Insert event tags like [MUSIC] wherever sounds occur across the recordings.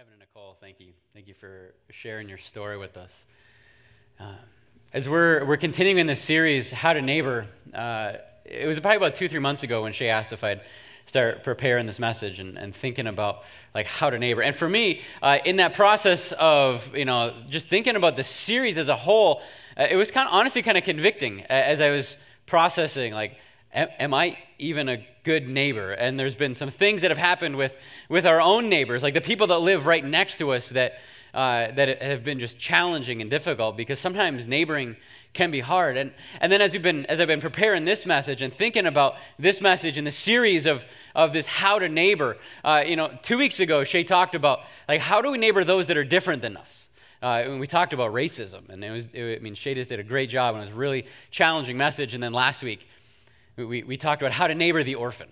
Kevin and Nicole, thank you. Thank you for sharing your story with us. Uh, as we're, we're continuing in this series, How to Neighbor, uh, it was probably about two, three months ago when she asked if I'd start preparing this message and, and thinking about like how to neighbor. And for me, uh, in that process of, you know, just thinking about the series as a whole, uh, it was kind of honestly kind of convicting as I was processing, like, am, am I even a good neighbor. And there's been some things that have happened with, with our own neighbors, like the people that live right next to us that, uh, that have been just challenging and difficult because sometimes neighboring can be hard. And, and then as, we've been, as I've been preparing this message and thinking about this message and the series of, of this how to neighbor, uh, you know, two weeks ago, Shay talked about like how do we neighbor those that are different than us? Uh, we talked about racism, and it was, it, I mean, Shay just did a great job, and it was a really challenging message. And then last week, we, we talked about how to neighbor the orphan.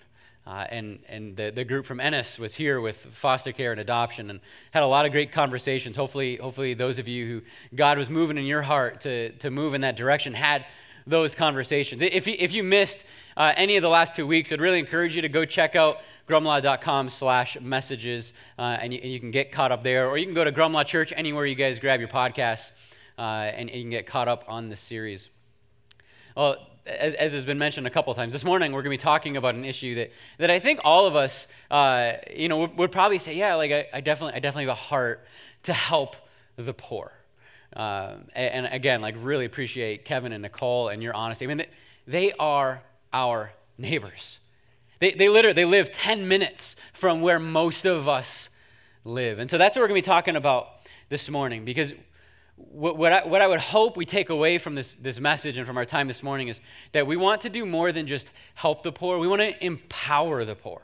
Uh, and and the, the group from Ennis was here with foster care and adoption and had a lot of great conversations. Hopefully, hopefully those of you who God was moving in your heart to, to move in that direction had those conversations. If you, if you missed uh, any of the last two weeks, I'd really encourage you to go check out grumlaw.com slash messages uh, and, you, and, you, can get caught up there. Or you can go to Grumlaw Church, anywhere you guys grab your podcasts, uh, and, and you can get caught up on the series. Well, as, as, has been mentioned a couple times, this morning we're going to be talking about an issue that, that I think all of us, uh, you know, would, would, probably say, yeah, like I, I, definitely, I definitely have a heart to help the poor. Uh, and, and, again, like really appreciate Kevin and Nicole and your honesty. I mean, they, they are our neighbors. They, they literally, they live 10 minutes from where most of us live. And so that's what we're going to be talking about this morning because what, what, I, what I would hope we take away from this, this message and from our time this morning is that we want to do more than just help the poor. We want to empower the poor.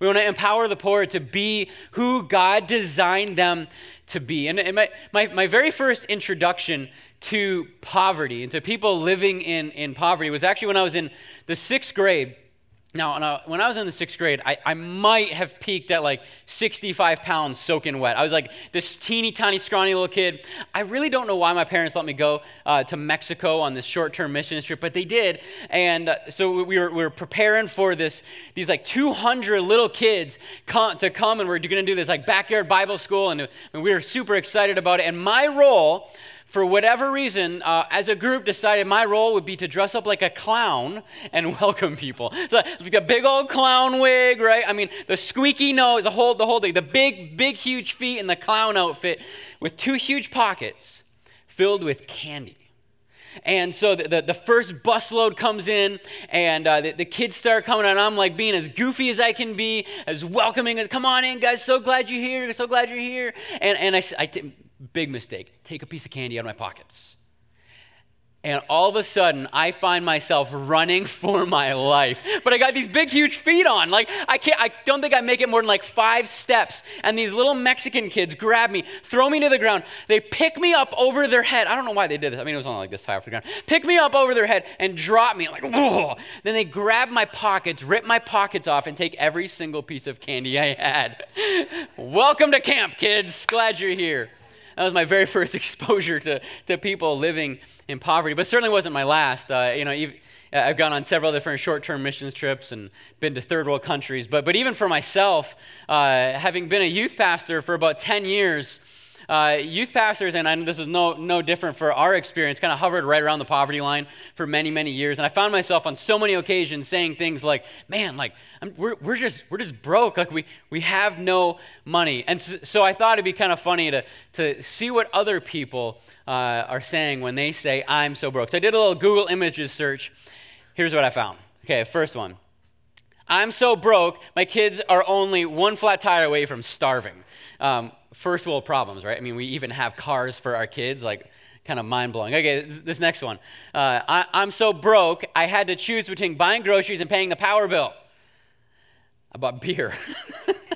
We want to empower the poor to be who God designed them to be. And, and my, my, my very first introduction to poverty and to people living in, in poverty was actually when I was in the sixth grade. Now, when I was in the sixth grade, I, I might have peaked at like 65 pounds soaking wet. I was like this teeny tiny, scrawny little kid. I really don't know why my parents let me go uh, to Mexico on this short term mission trip, but they did. And uh, so we were, we were preparing for this, these like 200 little kids come, to come, and we're going to do this like backyard Bible school. And, and we were super excited about it. And my role for whatever reason, uh, as a group, decided my role would be to dress up like a clown and [LAUGHS] welcome people. So like a big old clown wig, right? I mean, the squeaky nose, the whole, the whole thing, the big, big, huge feet in the clown outfit with two huge pockets filled with candy. And so the, the, the, first busload comes in, and uh, the, the, kids start coming, and I'm like being as goofy as I can be, as welcoming as, come on in, guys, so glad you're here, so glad you're here. And, and I, I, big mistake. Take a piece of candy out of my pockets. And all of a sudden, I find myself running [LAUGHS] for my life. But I got these big, huge feet on. Like, I can't, I don't think I make it more than like five steps. And these little Mexican kids grab me, throw me to the ground. They pick me up over their head. I don't know why they did this. I mean, it was only like this high off the ground. Pick me up over their head and drop me. Like, whoa. Then they grab my pockets, rip my pockets off, and take every single piece of candy I had. [LAUGHS] Welcome to camp, kids. Glad you're here. That was my very [LAUGHS] first exposure to, to people living in poverty, but certainly wasn't my last. Uh, you know, uh, I've gone on several different short-term missions trips and been to third world countries. But, but even for myself, uh, having been a youth pastor for about 10 years, uh, youth pastors, and I know this is no, no different for our experience, kind of hovered right around the poverty line for many, many years. And I found myself on so many occasions saying things like, man, like, I'm, we're, we're, just, we're just broke. Like, we, we have no money. And so, so I thought it'd be kind of funny to, to see what other people uh, are saying when they say, I'm so broke. So I did a little Google Images search. Here's what I found. Okay, first one. I'm so broke, my kids are only one flat tire away from starving. Um, first world problems, right? I mean, we even have cars for our kids, like kind of mind blowing. Okay, this next one. Uh, I, I'm so broke, I had to choose between buying groceries and paying the power bill. I bought beer. [LAUGHS]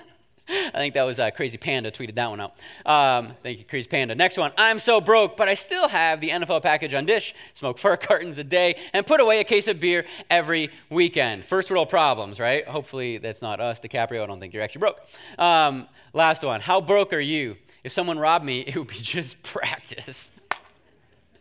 I think that was uh, Crazy Panda tweeted that one out. Um, thank you, Crazy Panda. Next one. I'm so broke, but I still have the NFL package on dish, smoke four [LAUGHS] cartons a day, and put away a case of beer every weekend. First world problems, right? Hopefully that's not us, DiCaprio. I don't think you're actually broke. Um, last one. How broke are you? If someone robbed me, it would be [LAUGHS] just practice.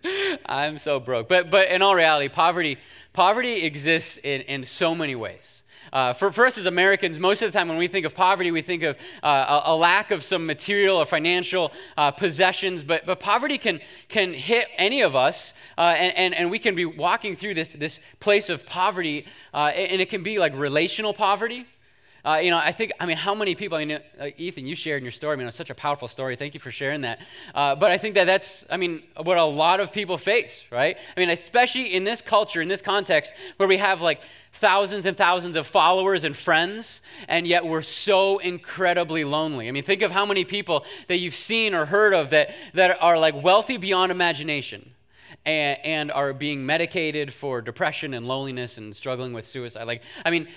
[LAUGHS] I'm so broke. But, but in all reality, poverty, poverty exists in, in so many ways. Uh, for, for us as Americans, most of the time when we think of poverty, we think of uh, a, a, lack of some material or financial uh, possessions. But, but poverty can, can hit any of us, uh, and, and, and we can be walking through this, this place of poverty, uh, and it can be like relational poverty. Uh, you know, I think, I mean, how many people, I mean, uh, Ethan, you shared in your story, I mean, it's such a powerful story. Thank you for sharing that. Uh, but I think that that's, I mean, what a lot of people face, right? I mean, especially in this culture, in this context, where we have like thousands and thousands of followers and friends, and yet we're so incredibly lonely. I mean, think of how many people that you've seen or heard of that, that are like wealthy beyond imagination. And, and, are being medicated for depression and loneliness and struggling with suicide. Like, I mean,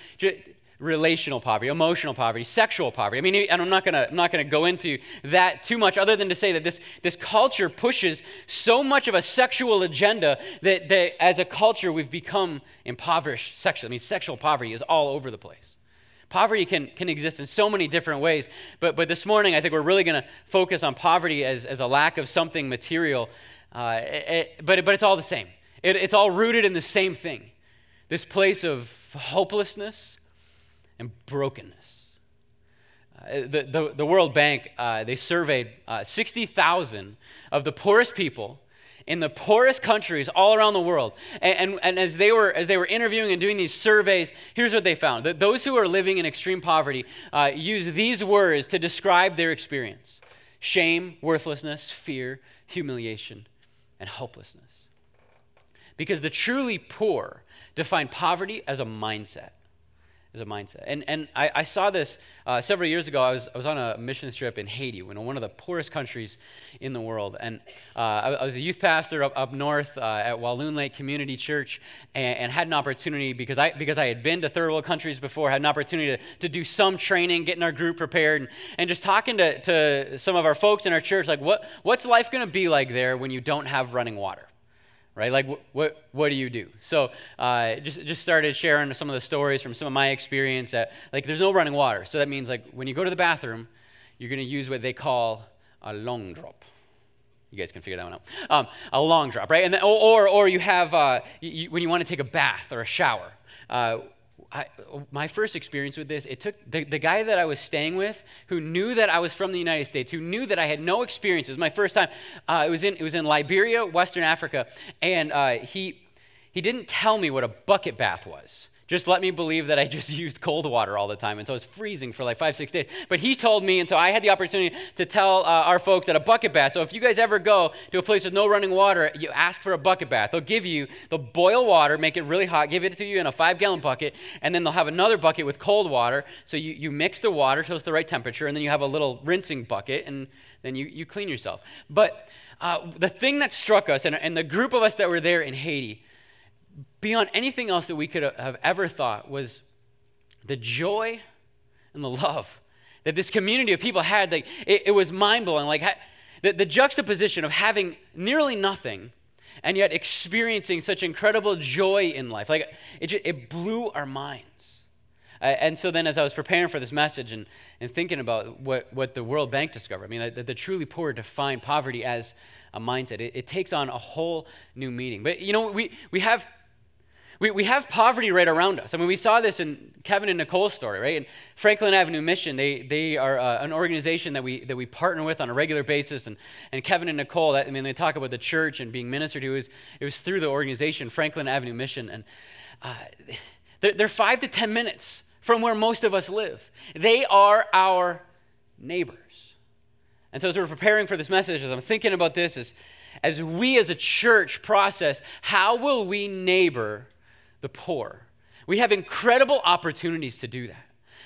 relational poverty, emotional poverty, sexual poverty. I mean, and I'm not gonna I'm not gonna go into that too much, other than to say that this this culture pushes so much of a sexual agenda that, that as a culture we've become impoverished sexually. I mean, sexual poverty is all over the place. Poverty can, can exist in so many different ways, but, but this morning I think we're really going to focus on poverty as, as a lack of something material, uh, it, but, but it's all the same. It, it's all rooted in the same thing this place of hopelessness, and brokenness. Uh, the, the, the, World Bank, uh, they surveyed uh, 60,000 of the poorest people in the poorest countries all around the world. And, and, and, as, they were, as they were interviewing and doing these surveys, here's what they found that those who are living in extreme poverty uh, use these words to describe their experience shame, worthlessness, fear, humiliation, and hopelessness. Because the truly poor define poverty as a mindset is a mindset. And, and I, I saw this uh, several years ago. I was, I was on a mission trip in Haiti, one of the poorest countries in the world. And uh, I, I, was a youth pastor up, up north uh, at Walloon Lake Community Church and, and, had an opportunity, because I, because I had been to third world countries before, had an opportunity to, to do some training, getting our group prepared, and, and just talking to, to some of our folks in our church, like, what, what's life going to be like there when you don't have running water? Right? Like, wh- what, what do you do? So, uh, just, just started sharing some of the stories from some of my experience that, like, there's no running water. So that means, like, when you go to the bathroom, you're going to use what they call a long drop. You guys can figure that one out. Um, a long drop, right? And then, or, or, you have, uh, you, when you want to take a bath or a shower, uh, I, my first experience with this, it took the, the guy that I was staying with, who knew that I was from the United States, who knew that I had no experience. It was my first time. Uh, it was in it was in Liberia, Western Africa, and uh, he he didn't tell me what a bucket bath was just let me believe that I just [LAUGHS] used cold water all the time. And so I was freezing for like five, six days. But he told me, and so I had the opportunity to tell uh, our folks at a bucket bath. So if you guys ever go to a place with no running water, you ask for a bucket bath. They'll give you, they'll boil water, make it really hot, give it to you in a five gallon bucket, and then they'll have another bucket with cold water. So you, you mix the water till it's the right temperature, and then you have a little rinsing bucket, and then you, you clean yourself. But uh, the thing that struck us, and, and the group of us that were there in Haiti, beyond anything else that we could have ever thought was the joy and the love that this community of people had. Like, it, it was mind blowing. Like the, the juxtaposition of having nearly nothing and yet experiencing such incredible joy in life. Like it, just, it blew our minds. Uh, and so then, as I was preparing for this message and, and thinking about what, what the World Bank discovered, I mean, that, the truly poor define poverty as a mindset. It, it takes on a whole new meaning. But, you know, we, we have we, we have poverty right around us. I mean, we saw this in Kevin and Nicole's story, right? And Franklin Avenue Mission, they, they are uh, an organization that we, that we partner with on a regular basis. And, and Kevin and Nicole, that, I mean, they talk about the church and being ministered to. It was, it was through the organization, Franklin Avenue Mission. And uh, they're, they're five to 10 minutes from where most of us live. They are our neighbors. And so, as we're preparing for this message, as I'm thinking about this, as, as we as a church process, how will we neighbor the poor. We have incredible opportunities to do that.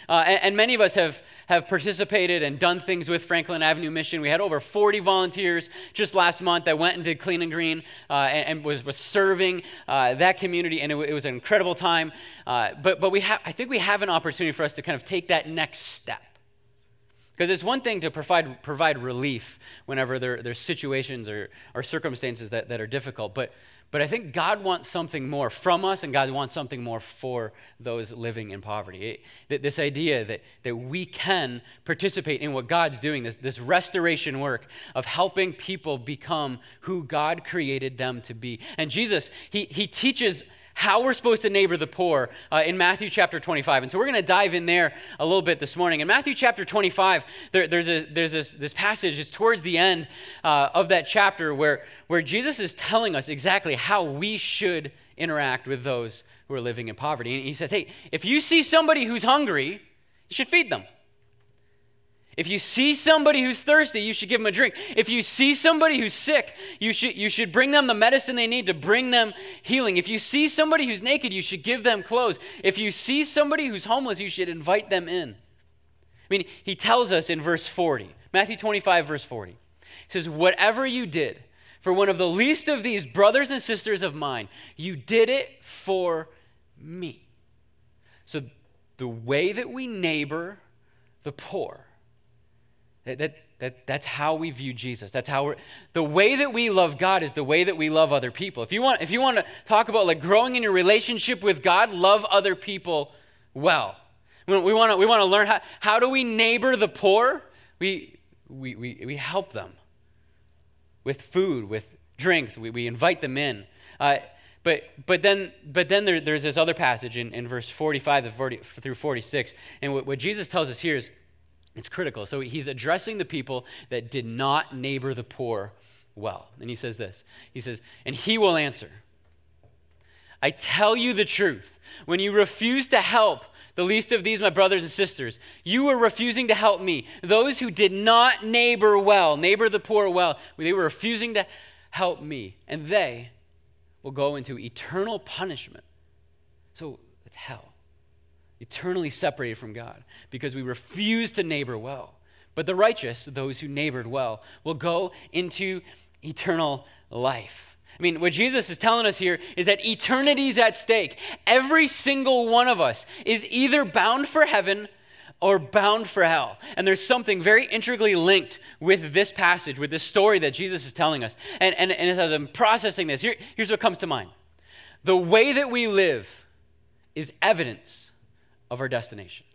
Uh, and, and, many of us have, have participated and done things with Franklin Avenue Mission. We had over 40 volunteers just last month that went and did Clean and Green uh, and, and, was, was serving uh, that community, and it, it, was an incredible time. Uh, but but we have, I think we have an opportunity for us to kind of take that next step. Because it's one thing to provide, provide relief whenever there, there's situations or, or circumstances that, that are difficult, but but I think God wants something more from us, and God wants something more for those living in poverty. It, this idea that, that we can participate in what God's doing, this, this restoration work of helping people become who God created them to be. And Jesus, he, he teaches how we're supposed to neighbor the poor uh, in Matthew chapter 25. And so we're going to dive in there a little bit this morning. In Matthew chapter 25, there, there's, a, there's this, this passage, it's towards the end uh, of that chapter where, where Jesus is telling us exactly how we should interact with those who are living in poverty. And he says, hey, if you see somebody who's hungry, you should feed them. If you see somebody who's thirsty, you should give them a drink. If you see somebody who's sick, you should, you should bring them the medicine they need to bring them healing. If you see somebody who's naked, you should give them clothes. If you see somebody who's homeless, you should invite them in. I mean, he tells us in verse 40, Matthew 25, verse 40. He says, Whatever you did for one of the least of these brothers and sisters of mine, you did it for me. So the way that we neighbor the poor, that, that, that, that's how we view Jesus. That's how we're, the way that we love God is the way that we love other people. If you want, if you want to talk about like growing in your relationship with God, love other people well. We, we want to we want to learn how, how do we neighbor the poor? We, we, we, we help them with food, with drinks. We, we invite them in. Uh, but, but then, but then there, there's this other passage in, in verse 45 through 46. And what, what Jesus tells us here is it's critical. So he's addressing the people that did not neighbor the poor well. And he says this He says, And he will answer, I tell you the truth. When you refuse to help the least of these, my brothers and sisters, you were refusing to help me. Those who did not neighbor well, neighbor the poor well, they were refusing to help me. And they will go into eternal punishment. So it's hell eternally separated from God because we refuse to neighbor well. But the righteous, those who neighbored well, will go into eternal life. I mean, what Jesus is telling us here is that eternity is at stake. Every single one of us is either bound for heaven or bound for hell. And there's something very intricately linked with this passage, with this story that Jesus is telling us. And, and, and as I'm processing this, here, here's what comes to mind the way that we live is evidence of our destination.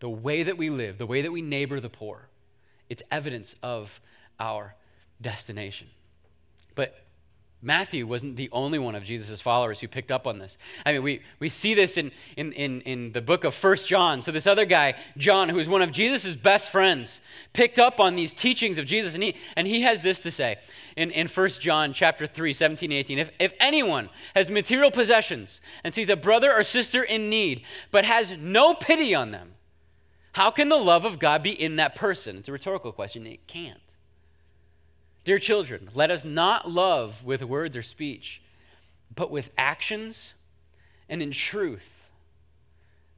The way that we live, the way that we neighbor the poor, it's evidence of our destination. But Matthew wasn't the only one of Jesus' followers who picked up on this. I mean, we, we see this in, in, in, in the book of First John. So, this other guy, John, who was one of Jesus' best friends, picked up on these teachings of Jesus, and he, and he has this to say in, in 1 John chapter 3, 17 18. If, if anyone has material possessions and sees a brother or sister in need, but has no pity on them, how can the love of God be in that person? It's a rhetorical question. It can't. Dear children, let us not love with words or speech, but with actions and in truth.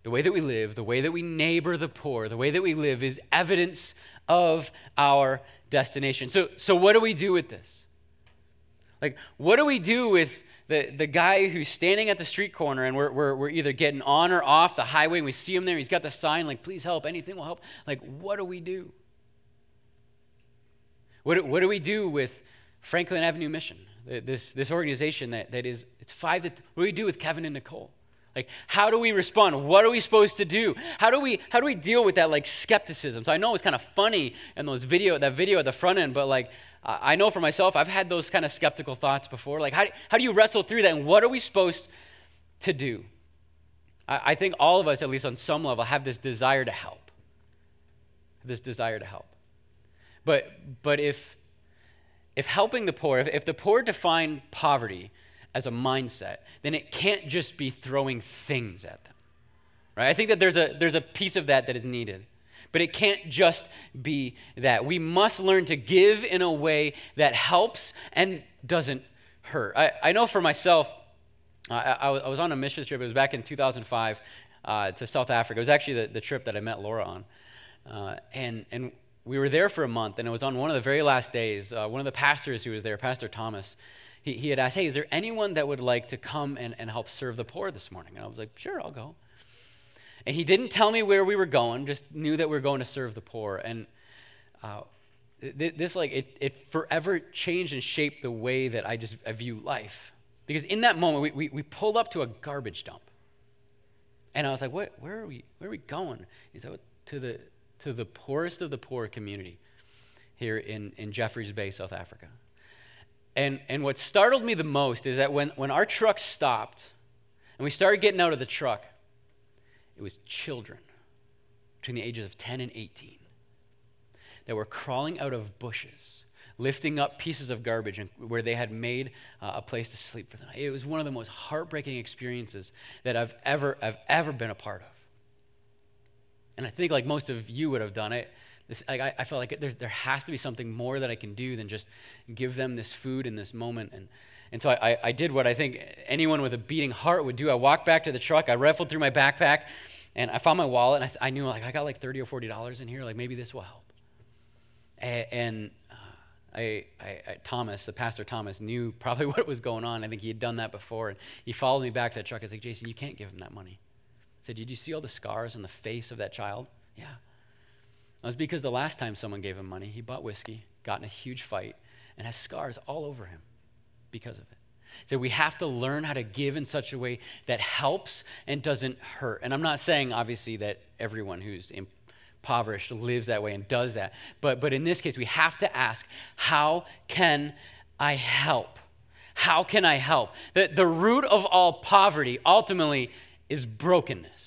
The way that we live, the way that we neighbor the poor, the way that we live is evidence of our destination. So, so what do we do with this? Like, what do we do with the, the guy who's standing at the street corner and we're, we're, we're either getting on or off the highway and we see him there, he's got the sign like, please help, anything will help. Like, what do we do? What, what do we do with Franklin Avenue Mission? This, this organization that, that is, it's five to, what do we do with Kevin and Nicole? Like, how do we respond? What are we supposed to do? How do we, how do we deal with that, like, skepticism? So I know it's kind of funny in those video, that video at the front end, but, like, I know for myself, I've had those kind of skeptical thoughts before. Like, how, how do you wrestle through that? And what are we supposed to do? I, I think all of us, at least on some level, have this desire to help. This desire to help. But, but if, if helping the poor, if, if the poor define poverty as a mindset, then it can't just be throwing things at them. Right? I think that there's a, there's a piece of that that is needed. But it can't just be that. We must learn to give in a way that helps and doesn't hurt. I, I know for myself, I, I, was on a mission trip. It was back in 2005 uh, to South Africa. It was actually the, the trip that I met Laura on. Uh, and, and we were there for a month, and it was on one of the very last days. Uh, one of the pastors who was there, Pastor Thomas, he, he had asked, Hey, is there anyone that would like to come and, and help serve the poor this morning? And I was like, Sure, I'll go. And he didn't tell me where we were going, just knew that we were going to serve the poor. And uh, this, like, it, it forever changed and shaped the way that I just I view life. Because in that moment, we, we, we pulled up to a garbage dump. And I was like, what, where, are we, where are we going? He said, to the, to the poorest of the poor community here in, in Jeffreys Bay, South Africa. And, and what startled me the most is that when, when our truck stopped and we started getting out of the truck, it was children between the ages of 10 and 18 that were crawling out of bushes, lifting up pieces of garbage and where they had made uh, a place to sleep for the night. It was one of the most heartbreaking experiences that I've ever, I've ever been a part of. And I think, like most of you would have done it, this, I, I felt like there has to be something more that I can do than just give them this food in this moment. And, and so I, I did what I think anyone with a beating heart would do. I walked back to the truck, I rifled through my backpack, and I found my wallet, and I, I knew like I got like 30 or $40 in here, like maybe this will help. And, and uh, I, I, Thomas, the pastor Thomas, knew [LAUGHS] probably what was going on. I think he had done that before, and he followed me back to that truck. I was like, Jason, you can't give him that money. Said, Did you see all the scars on the face of that child? Yeah. That was because the last time someone gave him money, he bought whiskey, got in a huge fight, and has scars all over him because of it. So we have to learn how to give in such a way that helps and doesn't hurt. And I'm not saying, obviously, that everyone who's impoverished lives that way and does that. But, but in this case, we have to ask, how can I help? How can I help? The, the root of all poverty ultimately is brokenness.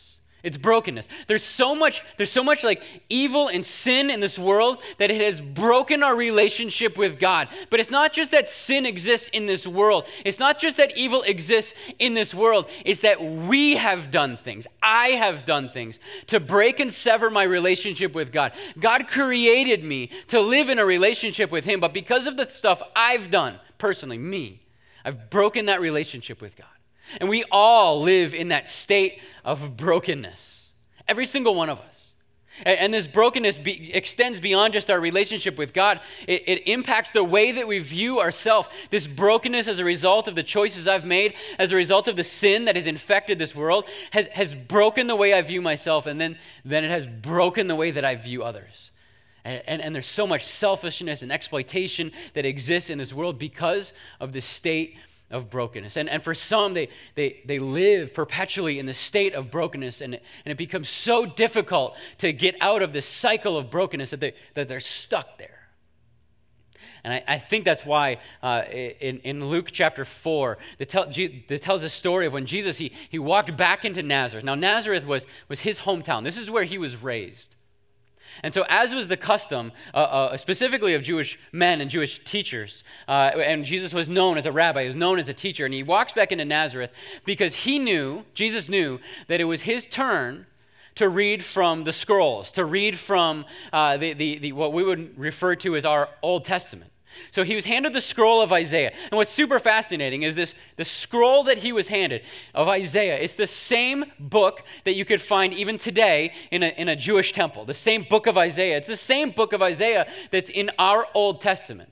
It's brokenness. There's so much, there's so much like evil and sin in this world that it has broken our relationship with God. But it's not just that sin exists in this world. It's not just that evil exists in this world. It's that we have done things. I have done things to break and sever my relationship with God. God created me to live in a relationship with Him, but because of the stuff I've done, personally, me, I've broken that relationship with God. And we all live in that state of brokenness. Every single one of us. And, this brokenness be, extends beyond just our relationship with God, it, it impacts the way that we view ourselves. This brokenness, as a result of the choices I've made, as a result of the sin that has infected this world, has, has broken the way I view myself, and then, then it has broken the way that I view others. And, and, and, there's so much selfishness and exploitation that exists in this world because of the state of brokenness. And, and for some, they, they, they live perpetually in the state of brokenness, and it, and it becomes so difficult to get out of this cycle of brokenness that, they, that they're stuck there. And I, I think that's why uh, in, in Luke chapter 4, that, tell, tells a story of when Jesus, he, he walked back into Nazareth. Now, Nazareth was, was his hometown. This is where he was raised. And so, as was the custom, uh, uh, specifically of Jewish men and Jewish teachers, uh, and Jesus was known as a rabbi, he was known as a teacher, and he walks back into Nazareth because he knew, Jesus knew, that it was his turn to read from the scrolls, to read from uh, the, the, the, what we would refer to as our Old Testament. So he was handed the scroll of Isaiah. And what's super fascinating is this the scroll that he was handed of Isaiah. It's the same book that you could find even today in a, in a Jewish temple. The same book of Isaiah. It's the same book of Isaiah that's in our Old Testament.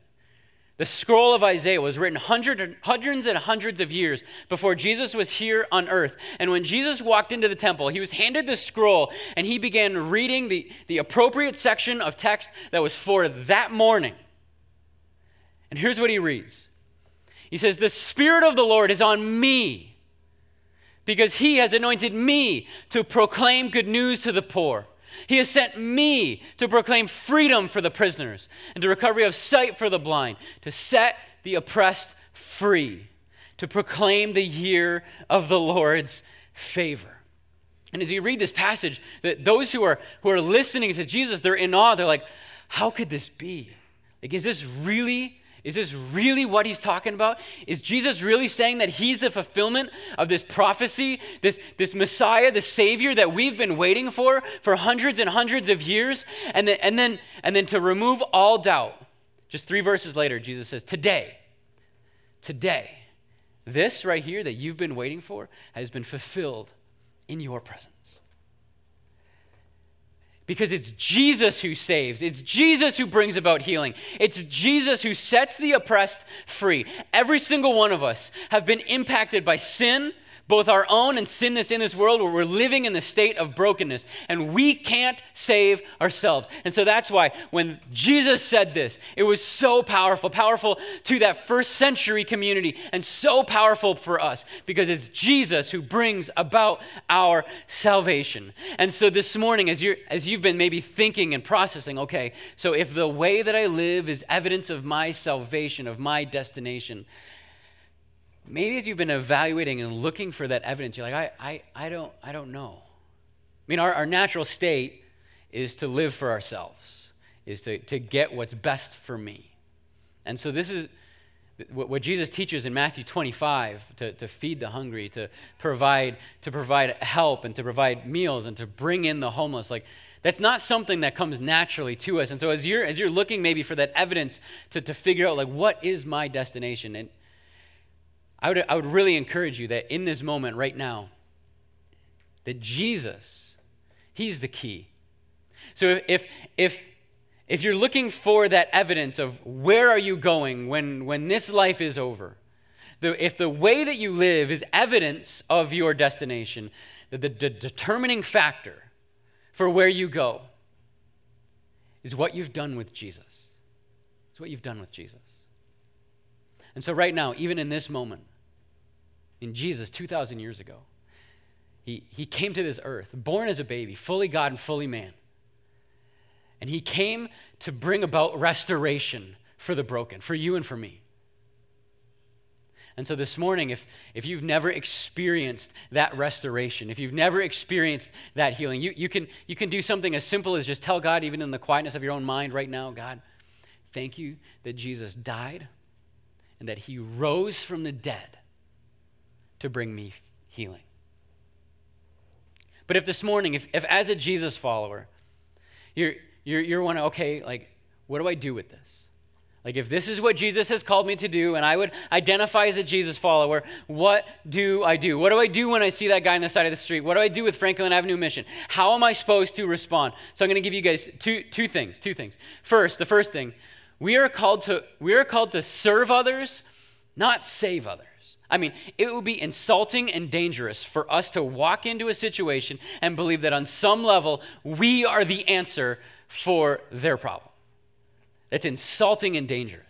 The scroll of Isaiah was written hundreds and hundreds of years before Jesus was here on earth. And when Jesus walked into the temple, he was handed the scroll and he began reading the, the appropriate section of text that was for that morning. And here's what he reads He says, The Spirit of the Lord is on me because he has anointed me to proclaim good news to the poor. He has sent me to proclaim freedom for the prisoners and the recovery of sight for the blind, to set the oppressed free, to proclaim the year of the Lord's favor. And as you read this passage, that those who are who are listening to Jesus, they're in awe. They're like, how could this be? Like, is this really is this really what he's talking about? Is Jesus really saying that he's the fulfillment of this prophecy, this, this Messiah, the Savior that we've been waiting for for hundreds and hundreds of years? And then, and then, and then to remove all doubt, just three verses later, Jesus says, Today, today, this right here that you've been waiting for has been fulfilled in your presence because it's Jesus who saves. It's Jesus who brings about healing. It's Jesus who sets the oppressed free. Every single one of us have been impacted by sin, both our own and sin that's in this world where we're living in the state of brokenness and we can't save ourselves. And so that's why when Jesus said this, it was so powerful, powerful to that first century community and so powerful for us because it's Jesus who brings about our salvation. And so this morning as you're as you've been maybe thinking and processing, okay, so if the way that I live is evidence of my salvation, of my destination, maybe as you've been evaluating and looking for that evidence, you're like, I, I, I, don't, I don't know. I mean, our, our natural state is to live for ourselves, is to, to get what's best for me. And so this is what, what Jesus teaches in Matthew 25 to, to feed the hungry, to provide, to provide help and to provide meals and to bring in the homeless. Like, that's not something that comes naturally to us. And so as you're, as you're looking maybe for that evidence to, to figure out, like, what is my destination? And I would, I would really encourage you that in this moment right now, that Jesus, He's the key. So if, if, if you're looking for that evidence of where are you going when, when this life is over, the, if the way that you live is evidence of your destination, the, the, the determining factor for where you go is what you've done with Jesus. It's what you've done with Jesus. And so, right now, even in this moment, in Jesus 2,000 years ago. He, he came to this earth, born as a baby, fully God and fully man. And he came to bring about restoration for the broken, for you and for me. And so this morning, if, if you've never experienced that restoration, if you've never experienced that healing, you, you, can, you can do something as simple as just tell God, even in the quietness of your own mind right now, God, thank you that Jesus died and that he rose from the dead to bring me healing. But if this morning, if, if as a Jesus follower, you're, you're, you're wondering, okay, like, what do I do with this? Like, if this is what Jesus has called me to do, and I would identify as a Jesus follower, what do I do? What do I do when I see that guy on the side of the street? What do I do with Franklin Avenue Mission? How am I supposed to respond? So, I'm going to give you guys two, two things. Two things. First, the first thing, we are called to we are called to serve others, not save others. I mean, it would be insulting and dangerous for us to walk into a situation and believe that on some level we are the answer for their problem. That's insulting and dangerous.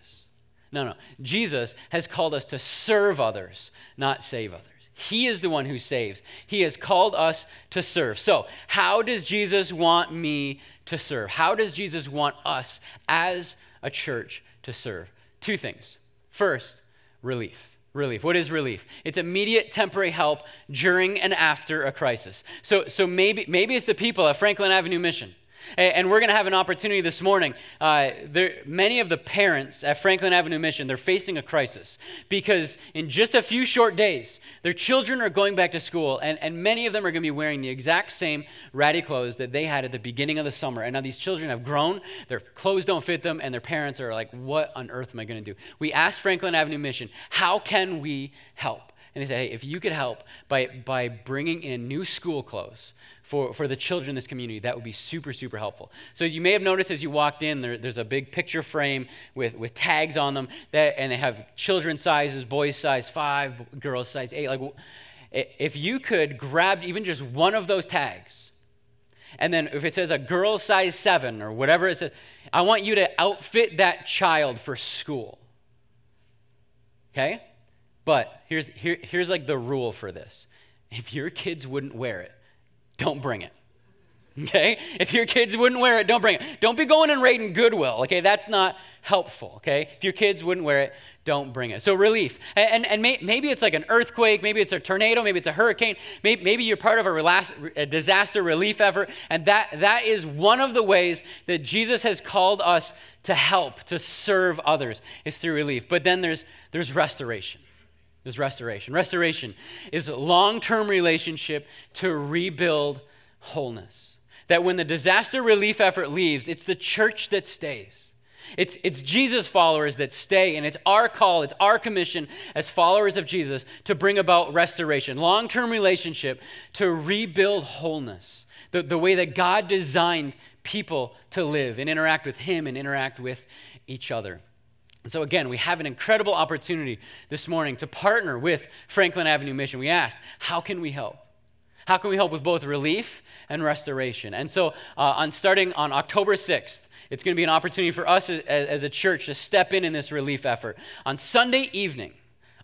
No, no. Jesus has called us to serve others, not save others. He is the one who saves. He has called us to serve. So, how does Jesus want me to serve? How does Jesus want us as a church to serve? Two things. First, relief. Relief. What is relief? It's immediate temporary help during and after a crisis. So, so maybe, maybe it's the people at Franklin Avenue Mission. And we're going to have an opportunity this morning. Uh, there, many of the parents at Franklin Avenue Mission, they're facing a crisis because in just a few short days, their children are going back to school, and, and many of them are going to be wearing the exact same ratty clothes that they had at the beginning of the summer. And now these children have grown, their clothes don't fit them, and their parents are like, What on earth am I going to do? We asked Franklin Avenue Mission, How can we help? And they say, Hey, if you could help by, by bringing in new school clothes, for, for the children in this community, that would be super, super helpful. So you may have noticed as you walked in, there, there's a big picture frame with, with tags on them, that, and they have children's sizes, boys size five, girls size eight. Like, if you could grab even just one of those tags, and then if it says a girl size seven or whatever it says, I want you to outfit that child for school. Okay? But here's, here, here's like the rule for this. If your kids wouldn't wear it, don't bring it. Okay? If your kids wouldn't wear it, don't bring it. Don't be going and raiding Goodwill. Okay? That's not helpful. Okay? If your kids wouldn't wear it, don't bring it. So, relief. And, and, and may, maybe it's like an earthquake, maybe it's a tornado, maybe it's a hurricane, maybe, maybe you're part of a, relax, a disaster relief effort. And that, that is one of the ways that Jesus has called us to help, to serve others, is through relief. But then there's, there's restoration is restoration. Restoration is a long term relationship to rebuild wholeness. That when the disaster relief effort leaves, it's the church that stays. It's, it's Jesus followers that stay, and it's our call, it's our commission as followers of Jesus to bring about restoration, long term relationship to rebuild wholeness, the, the way that God designed people to live and interact with Him and interact with each other. And so, again, we have an incredible opportunity this morning to partner with Franklin Avenue Mission. We asked, how can we help? How can we help with both relief and restoration? And so, uh, on starting on October 6th, it's going to be an opportunity for us as, as a church to step in in this relief effort. On Sunday evening,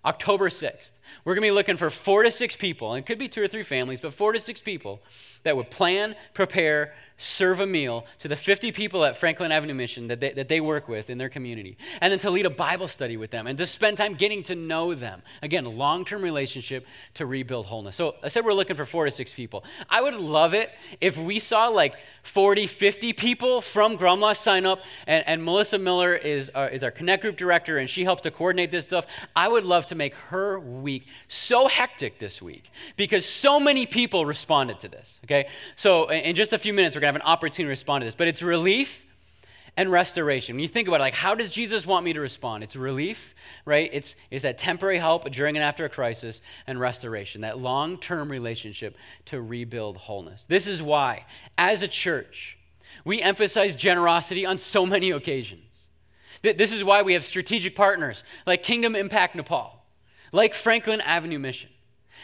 October 6th, we're going to be looking for four to six people, and it could be two or three families, but four to six people that would plan, prepare, serve a meal to the 50 people at Franklin Avenue Mission that they, that they work with in their community, and then to lead a Bible study with them and to spend time getting to know them. Again, long term relationship to rebuild wholeness. So I said we're looking for four to six people. I would love it if we saw like 40, 50 people from Grumlaw sign up, and, and Melissa Miller is, uh, is our Connect Group director, and she helps to coordinate this stuff. I would love to make her week so hectic this week because so many people responded to this, okay? So in just a few minutes, we're have an opportunity to respond to this. But it's relief and restoration. When you think about it, like, how does Jesus want me to respond? It's relief, right? It's, it's that temporary help during and after a crisis, and restoration, that long term relationship to rebuild wholeness. This is why, as a church, we emphasize generosity on so many occasions. This is why we have strategic partners like Kingdom Impact Nepal, like Franklin Avenue Mission.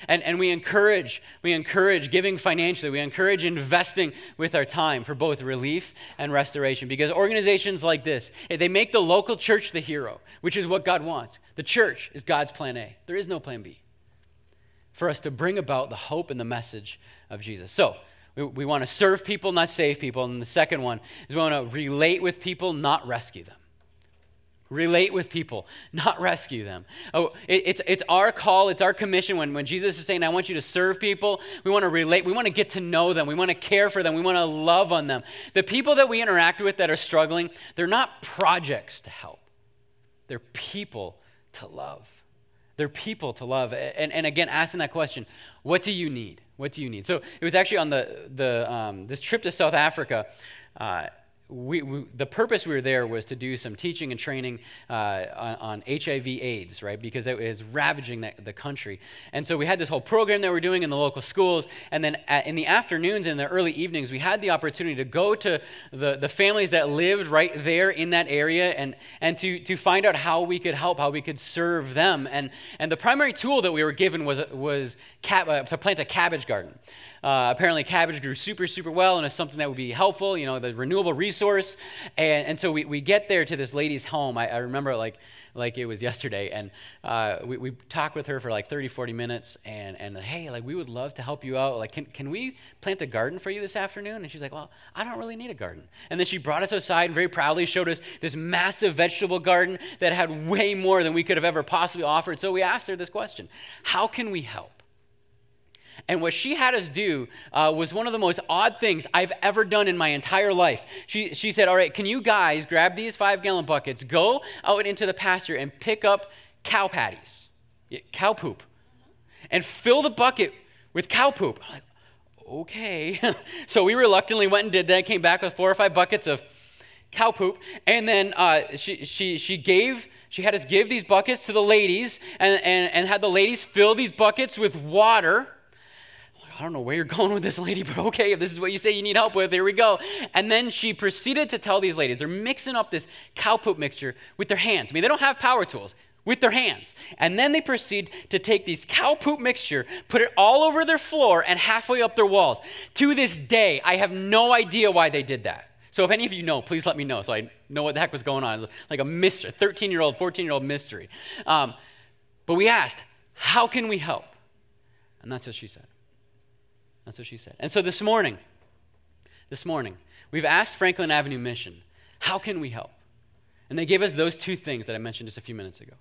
And, and we encourage, we encourage giving financially. We encourage investing with our time for both relief and restoration. Because organizations like this, eh, they make the local church the hero, which is what God wants. The church is God's plan A. There is no plan B. For us to bring about the hope and the message of Jesus. So, we, we want to serve people, not save people. And the second one is we want to relate with people, not rescue them relate with people, [LAUGHS] not rescue them. Oh, it, it's, it's our call, it's our commission when, when Jesus is saying, I want you to serve people. We want to relate, we want to get to know them, we want to care for them, we want to love on them. The people that we interact with that are struggling, they're not projects to help, they're people to love. They're people to love. And, and again, asking that question, what do you need? What do you need? So it was actually on the, the, um, this trip to South Africa. Uh, we, we, the purpose we were there was to do some teaching and training uh, on, on, HIV AIDS, right? Because it was ravaging the, the, country. And so we had this whole program that we are doing in the local schools. And then at, in the afternoons and the early evenings, we had the opportunity to go to the, the families that lived right there in that area and, and to, to find out how we could help, how we could serve them. And, and the primary tool that we were given was, was cab, uh, to plant a cabbage garden. Uh, apparently, cabbage grew super, super well, and it's something that would be helpful, you know, the renewable resource. And, and so we, we get there to this lady's home. I, I remember like, like it was yesterday. And uh, we, we talked with her for like 30, 40 minutes. And, and hey, like we would love to help you out. Like, can, can we plant a garden for you this afternoon? And she's like, well, I don't really need a garden. And then she brought us outside and very proudly showed us this massive vegetable garden that had way more than we could have ever possibly offered. So we asked her this question How can we help? And what she had us do uh, was one of the most odd things I've ever done in my entire life. She, she said, All right, can you guys grab these five gallon buckets, go out into the pasture and pick up cow patties, cow poop, and fill the bucket with cow poop? I'm like, okay. [LAUGHS] so we reluctantly went and did that, came back with four or five buckets of cow poop. And then uh, she, she, she gave, she had us give these buckets to the ladies and, and, and had the ladies fill these buckets with water I don't know where you're [LAUGHS] going with this lady, but okay, if this is what you say you need help with, here we go. And then she proceeded to tell these ladies, they're mixing up this cow poop mixture with their hands. I mean, they don't have power tools, with their hands. And then they proceed to take these cow poop mixture, put it all over their floor and halfway up their walls. To this day, I have no idea why they did that. So if any of you know, please let me know so I know what the heck was going on. like a mystery, 13 year old, 14 year old mystery. Um, but we asked, how can we help? And that's what she said. That's what she said. And so this morning, this morning, we've asked Franklin Avenue Mission, how can we help? And they gave us those two things that I mentioned just a few minutes ago.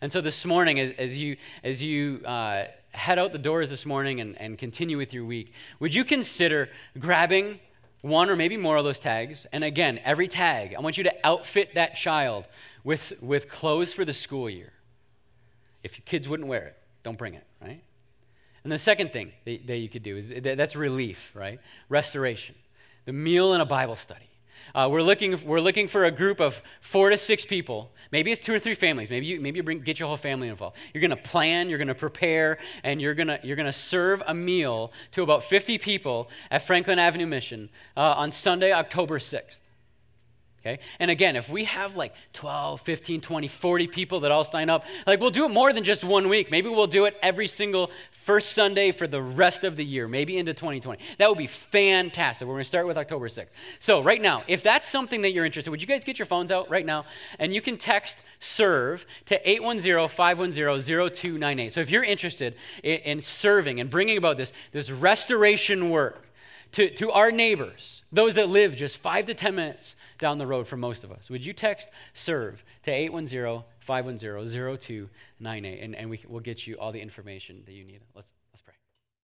And so this morning, as, as you, as you uh, head out the doors this morning and, and continue with your week, would you consider grabbing one or maybe more of those tags? And again, every tag, I want you to outfit that child with, with clothes for the school year. If your kids wouldn't wear it, don't bring it? And the second thing that, that you could do is that's relief, right? Restoration. The meal and a Bible study. Uh, we're, looking, we're looking for a group of four to six people. Maybe it's two or three families. Maybe you, maybe you bring, get your whole family involved. You're going to plan, you're going to prepare, and you're going you're gonna serve a meal to about 50 people at Franklin Avenue Mission uh, on Sunday, October 6th. Okay? And again, if we have like 12, 15, 20, 40 people that all sign up, like we'll do it more than just one week. Maybe we'll do it every single first Sunday for the rest of the year, maybe into 2020. That would be fantastic. We're going to start with October 6th. So, right now, if that's something that you're interested, would you guys get your phones out right now? And you can text serve to 810-510-0298. So, if you're interested in, in serving and bringing about this this restoration work to, to our neighbors, those that live just 5 to 10 minutes down the road for most of us. Would you text serve to 810 510 0298 and, and we, will get you all the information that you need. Let's